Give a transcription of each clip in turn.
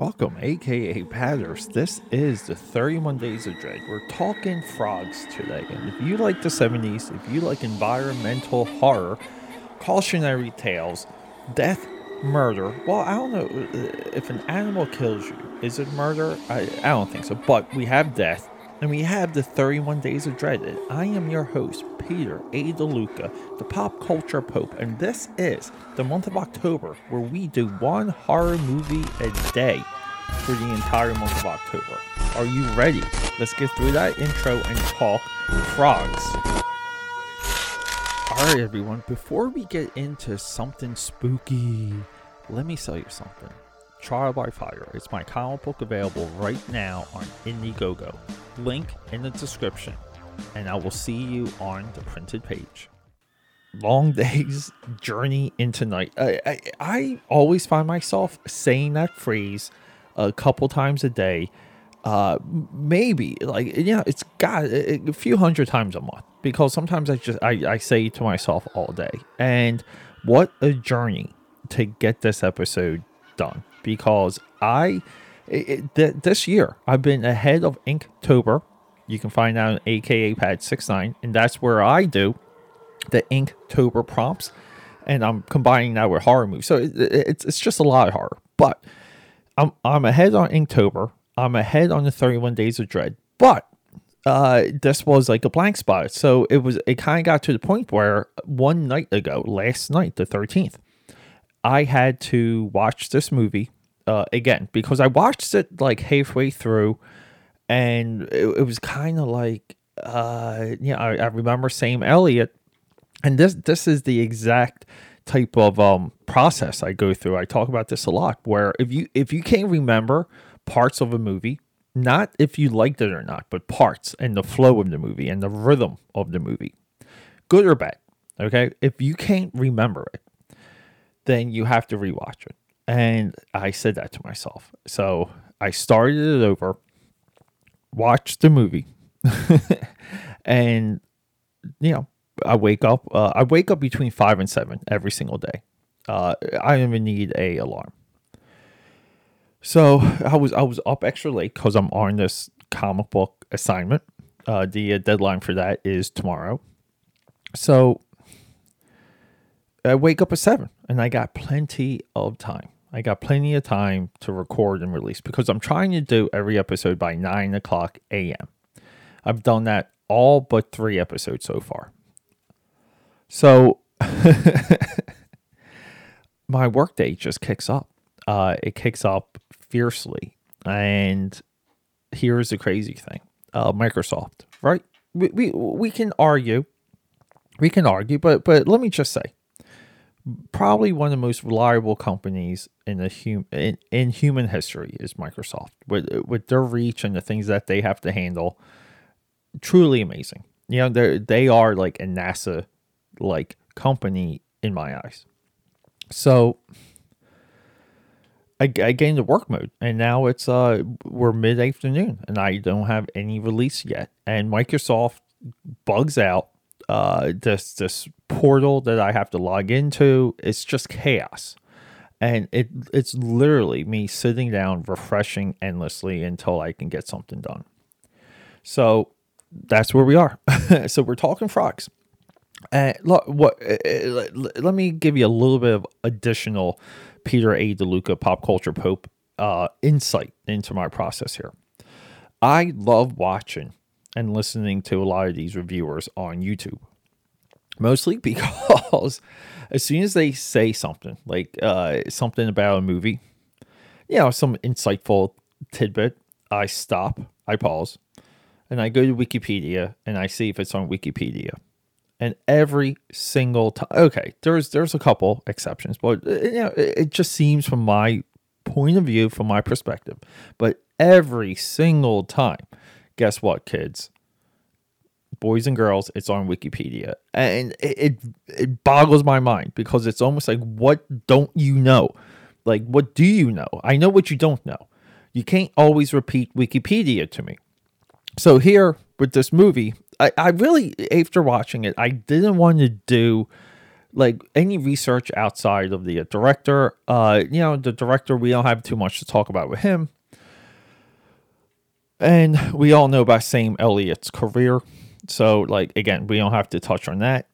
Welcome, aka Patters. This is the 31 Days of Dread. We're talking frogs today. And if you like the 70s, if you like environmental horror, cautionary tales, death, murder, well, I don't know uh, if an animal kills you, is it murder? I, I don't think so. But we have death, and we have the 31 Days of Dread. And I am your host, Peter A. DeLuca, the pop culture pope, and this is the month of October where we do one horror movie a day for the entire month of October. Are you ready? Let's get through that intro and talk frogs. Alright, everyone, before we get into something spooky, let me sell you something. Trial by Fire is my comic book available right now on Indiegogo. Link in the description, and I will see you on the printed page. Long days, journey into night. I, I, I always find myself saying that phrase a couple times a day. Uh, maybe like you know, it's got a, a few hundred times a month because sometimes I just I, I say to myself all day. And what a journey to get this episode done because I it, th- this year I've been ahead of Inktober. You can find out on AKA Pad 69, and that's where I do the Inktober prompts, and I'm combining that with horror movies. So it, it, it's it's just a lot of horror, but I'm I'm ahead on Inktober. I'm ahead on the 31 Days of Dread, but uh, this was like a blank spot. So it was it kind of got to the point where one night ago, last night, the 13th, I had to watch this movie uh, again because I watched it like halfway through, and it, it was kind of like uh, know I, I remember Sam Elliott, and this this is the exact type of um process I go through. I talk about this a lot. Where if you if you can't remember parts of a movie, not if you liked it or not, but parts and the flow of the movie and the rhythm of the movie, good or bad. Okay, if you can't remember it, then you have to rewatch it. And I said that to myself. So I started it over, watched the movie, and you know, I wake up. Uh, I wake up between five and seven every single day. Uh, I don't even need a alarm. So I was I was up extra late because I'm on this comic book assignment. Uh, the deadline for that is tomorrow. So I wake up at seven, and I got plenty of time. I got plenty of time to record and release because I'm trying to do every episode by nine o'clock a.m. I've done that all but three episodes so far. So my workday just kicks up. Uh, it kicks up fiercely. And here's the crazy thing uh, Microsoft, right? We, we, we can argue. We can argue, but but let me just say, probably one of the most reliable companies in the hum, in, in human history is Microsoft with with their reach and the things that they have to handle. Truly amazing. You know, they they are like a NASA like company in my eyes. So I, I get into work mode and now it's uh we're mid afternoon and I don't have any release yet. And Microsoft bugs out uh this this portal that I have to log into. It's just chaos. And it it's literally me sitting down refreshing endlessly until I can get something done. So that's where we are. so we're talking frogs. Uh, look, what? Uh, let me give you a little bit of additional Peter A. DeLuca pop culture pope uh, insight into my process here. I love watching and listening to a lot of these reviewers on YouTube, mostly because as soon as they say something like uh, something about a movie, you know, some insightful tidbit, I stop, I pause, and I go to Wikipedia and I see if it's on Wikipedia. And every single time okay there's there's a couple exceptions but uh, you know it, it just seems from my point of view from my perspective but every single time guess what kids? Boys and girls it's on wikipedia. And it, it, it boggles my mind because it's almost like what don't you know? Like what do you know? I know what you don't know. You can't always repeat wikipedia to me. So here with this movie I, I really after watching it, I didn't want to do like any research outside of the director. Uh, you know, the director we don't have too much to talk about with him, and we all know about Sam Elliott's career. So, like again, we don't have to touch on that.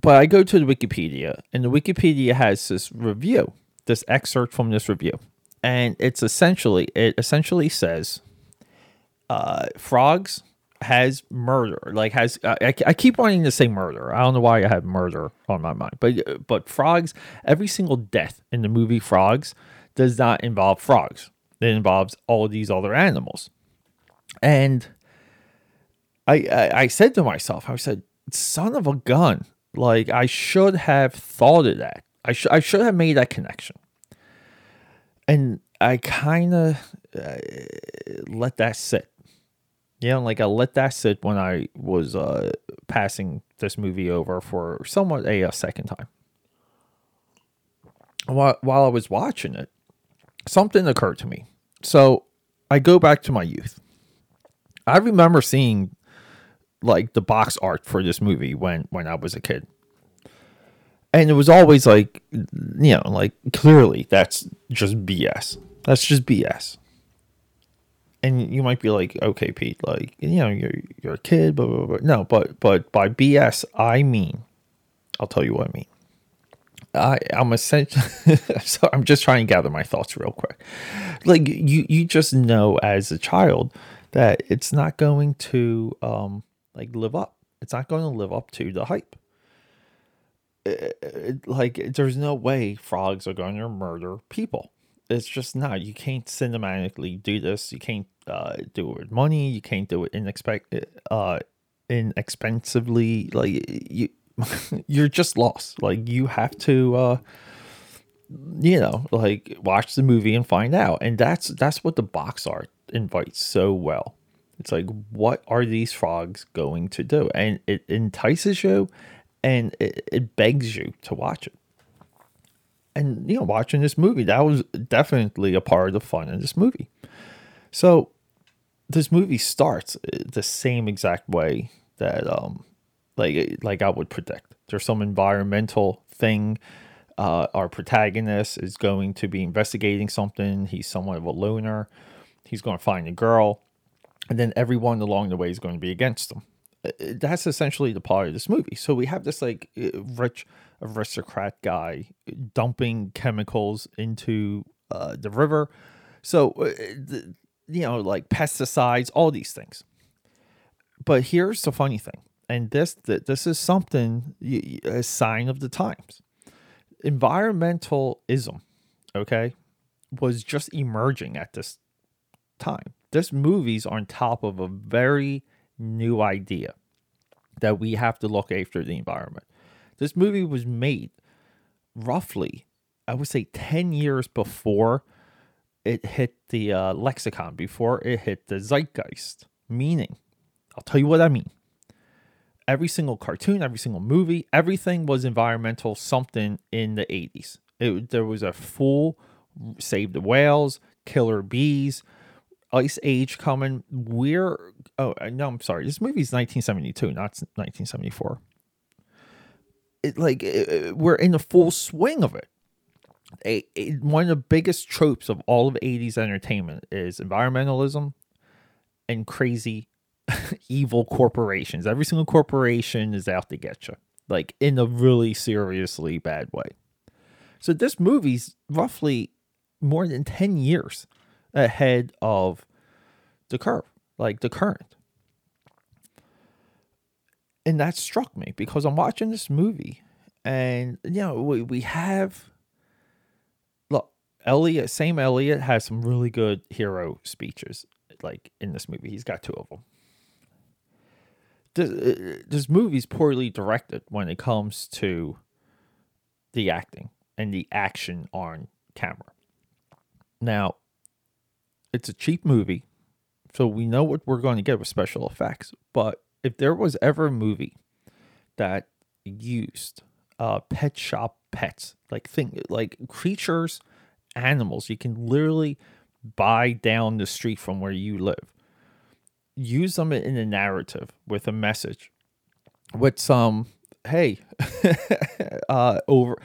But I go to the Wikipedia, and the Wikipedia has this review, this excerpt from this review, and it's essentially it essentially says, uh, frogs has murder like has I, I keep wanting to say murder i don't know why i have murder on my mind but but frogs every single death in the movie frogs does not involve frogs it involves all these other animals and I, I i said to myself i said son of a gun like i should have thought of that i should i should have made that connection and i kind of uh, let that sit yeah, like I let that sit when I was uh, passing this movie over for somewhat a, a second time. While, while I was watching it, something occurred to me. So I go back to my youth. I remember seeing like the box art for this movie when when I was a kid. And it was always like you know, like clearly that's just BS. That's just BS and you might be like, okay, Pete, like you know, you're you're a kid, blah blah blah. No, but but by BS, I mean, I'll tell you what I mean. I I'm essentially, so I'm just trying to gather my thoughts real quick. Like you you just know as a child that it's not going to um like live up. It's not going to live up to the hype. It, it, like there's no way frogs are going to murder people it's just not. You can't cinematically do this. You can't uh, do it with money. You can't do it inexpect uh, inexpensively. Like you, you're just lost. Like you have to, uh, you know, like watch the movie and find out. And that's that's what the box art invites so well. It's like, what are these frogs going to do? And it entices you, and it, it begs you to watch it and you know watching this movie that was definitely a part of the fun in this movie so this movie starts uh, the same exact way that um like like i would predict. There's some environmental thing uh, our protagonist is going to be investigating something. He's somewhat of a loner. He's going to find a girl and then everyone along the way is going to be against him. Uh, that's essentially the part of this movie. So we have this like rich aristocrat guy dumping chemicals into uh, the river. So, you know, like pesticides, all these things. But here's the funny thing, and this this is something a sign of the times. Environmentalism, okay, was just emerging at this time. This movie's on top of a very new idea that we have to look after the environment. This movie was made roughly, I would say, 10 years before it hit the uh, lexicon, before it hit the zeitgeist. Meaning, I'll tell you what I mean. Every single cartoon, every single movie, everything was environmental something in the 80s. It, there was a full Save the Whales, Killer Bees, Ice Age coming. We're, oh, uh, no, I'm sorry. This movie is 1972, not 1974 it, like it, we're in the full swing of it. A, a, one of the biggest tropes of all of 80s entertainment is environmentalism and crazy evil corporations. Every single corporation is out to get you, like in a really seriously bad way. So this movie's roughly more than 10 years ahead of the curve, like the current and that struck me because I'm watching this movie, and you know we we have look Elliott. Sam Elliott has some really good hero speeches, like in this movie. He's got two of them. This, uh, this movie's poorly directed when it comes to the acting and the action on camera. Now, it's a cheap movie, so we know what we're going to get with special effects, but if there was ever a movie that used uh, pet shop pets, like think like creatures, animals you can literally buy down the street from where you live. Use them in a narrative with a message, with some hey, uh, over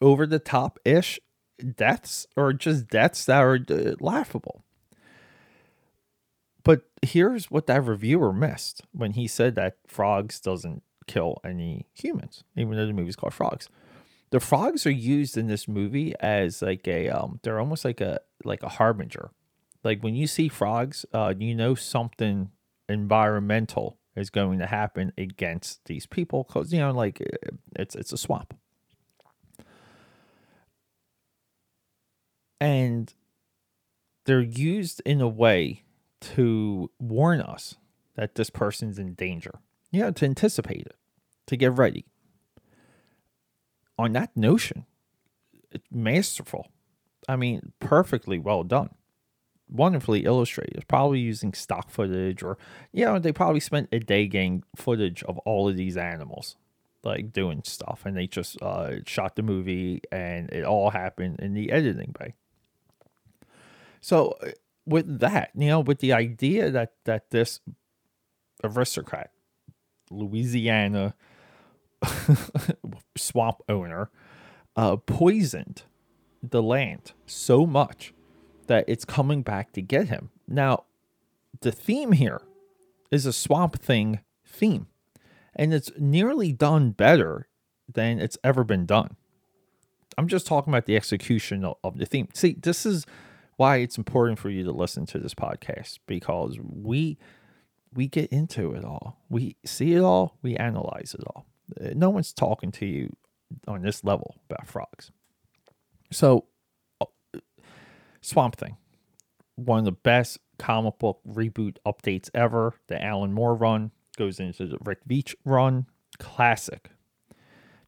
over the top ish deaths or just deaths that are uh, laughable. But here's what that reviewer missed when he said that frogs doesn't kill any humans, even though the movie's called Frogs. The frogs are used in this movie as like a um, they're almost like a like a harbinger. Like when you see frogs, uh, you know something environmental is going to happen against these people because you know like uh, it's it's a swamp. And they're used in a way to warn us that this person's in danger. You know to anticipate it to get ready. On that notion it's masterful. I mean perfectly well done wonderfully illustrated. Probably using stock footage, or you know, they probably spent a day getting footage of all of these animals, like doing stuff, and they just uh, shot the movie, and it all happened in the editing bay. So, uh, with that, you know, with the idea that that this aristocrat, Louisiana swamp owner, uh, poisoned the land so much that it's coming back to get him. Now, the theme here is a Swamp Thing theme, and it's nearly done better than it's ever been done. I'm just talking about the execution of the theme. See, this is why it's important for you to listen to this podcast because we we get into it all. We see it all, we analyze it all. Uh, no one's talking to you on this level about frogs. So Swamp Thing, one of the best comic book reboot updates ever. The Alan Moore run goes into the Rick Veitch run. Classic.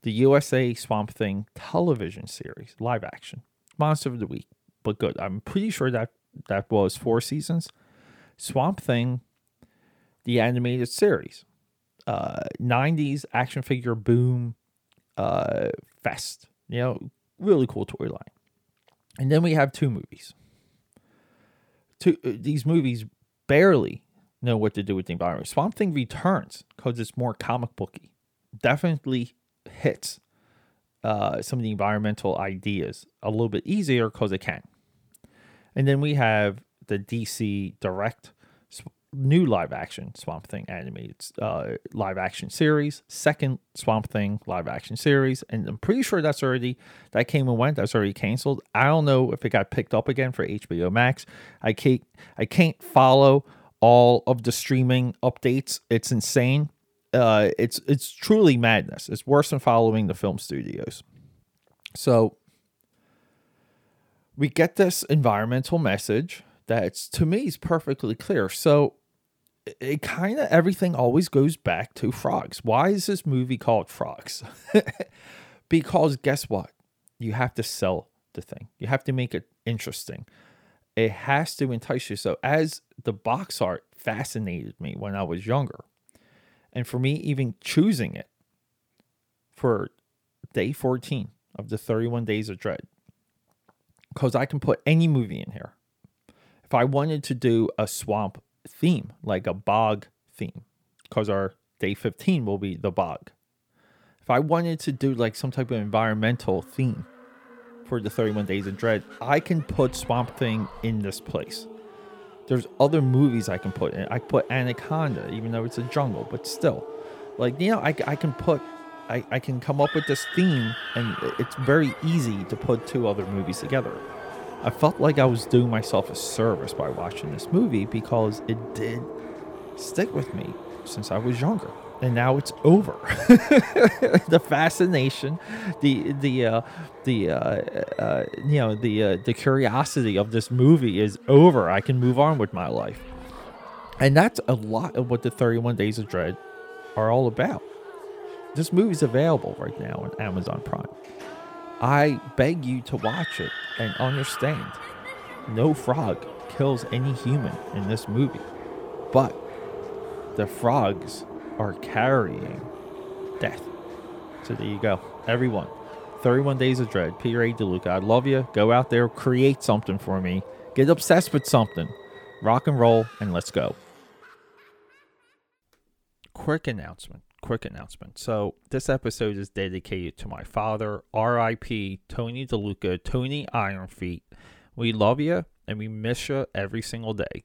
The USA Swamp Thing television series, live action, monster of the week, but good. I'm pretty sure that that was four seasons. Swamp Thing, the animated series, uh, 90s action figure boom, uh, fest. You know, really cool toy line. And then we have two movies. Two uh, these movies barely know what to do with the environment. Swamp Thing returns because it's more comic booky. Definitely hits uh, some of the environmental ideas a little bit easier because it can. And then we have the DC Direct new live action Swamp Thing animated uh, live action series, second Swamp Thing live action series, and I'm pretty sure that's already that came and went. That's already canceled. I don't know if it got picked up again for HBO Max. I can't I can't follow all of the streaming updates. It's insane. Uh, it's it's truly madness. It's worse than following the film studios. So we get this environmental message that's to me is perfectly clear. So it kind of everything always goes back to frogs. Why is this movie called Frogs? because guess what? You have to sell the thing. You have to make it interesting. It has to entice you. So as the box art fascinated me when I was younger, and for me even choosing it for day 14 of the 31 days of dread because I can put any movie in here. If I wanted to do a swamp theme, like a bog theme, because our day 15 will be the bog. If I wanted to do like some type of environmental theme for the 31 Days of Dread, I can put Swamp Thing in this place. There's other movies I can put in. I put Anaconda, even though it's a jungle, but still. Like, you know, I, I can put, I, I can come up with this theme, and it's very easy to put two other movies together. I felt like I was doing myself a service by watching this movie because it did stick with me since I was younger. And now it's over. the fascination, the the uh, the uh, uh, you know the uh, the curiosity of this movie is over. I can move on with my life, and that's a lot of what the Thirty One Days of Dread are all about. This movie's available right now on Amazon Prime. I beg you to watch it and understand no frog kills any human in this movie, but the frogs are carrying death. So there you go. Everyone, 31 Days of Dread, Peter A. DeLuca. I love you. Go out there, create something for me. Get obsessed with something. Rock and roll, and let's go. Quick announcement quick announcement. So, this episode is dedicated to my father, R.I.P. Tony DeLuca, Tony Ironfeet. We love you and we miss you every single day.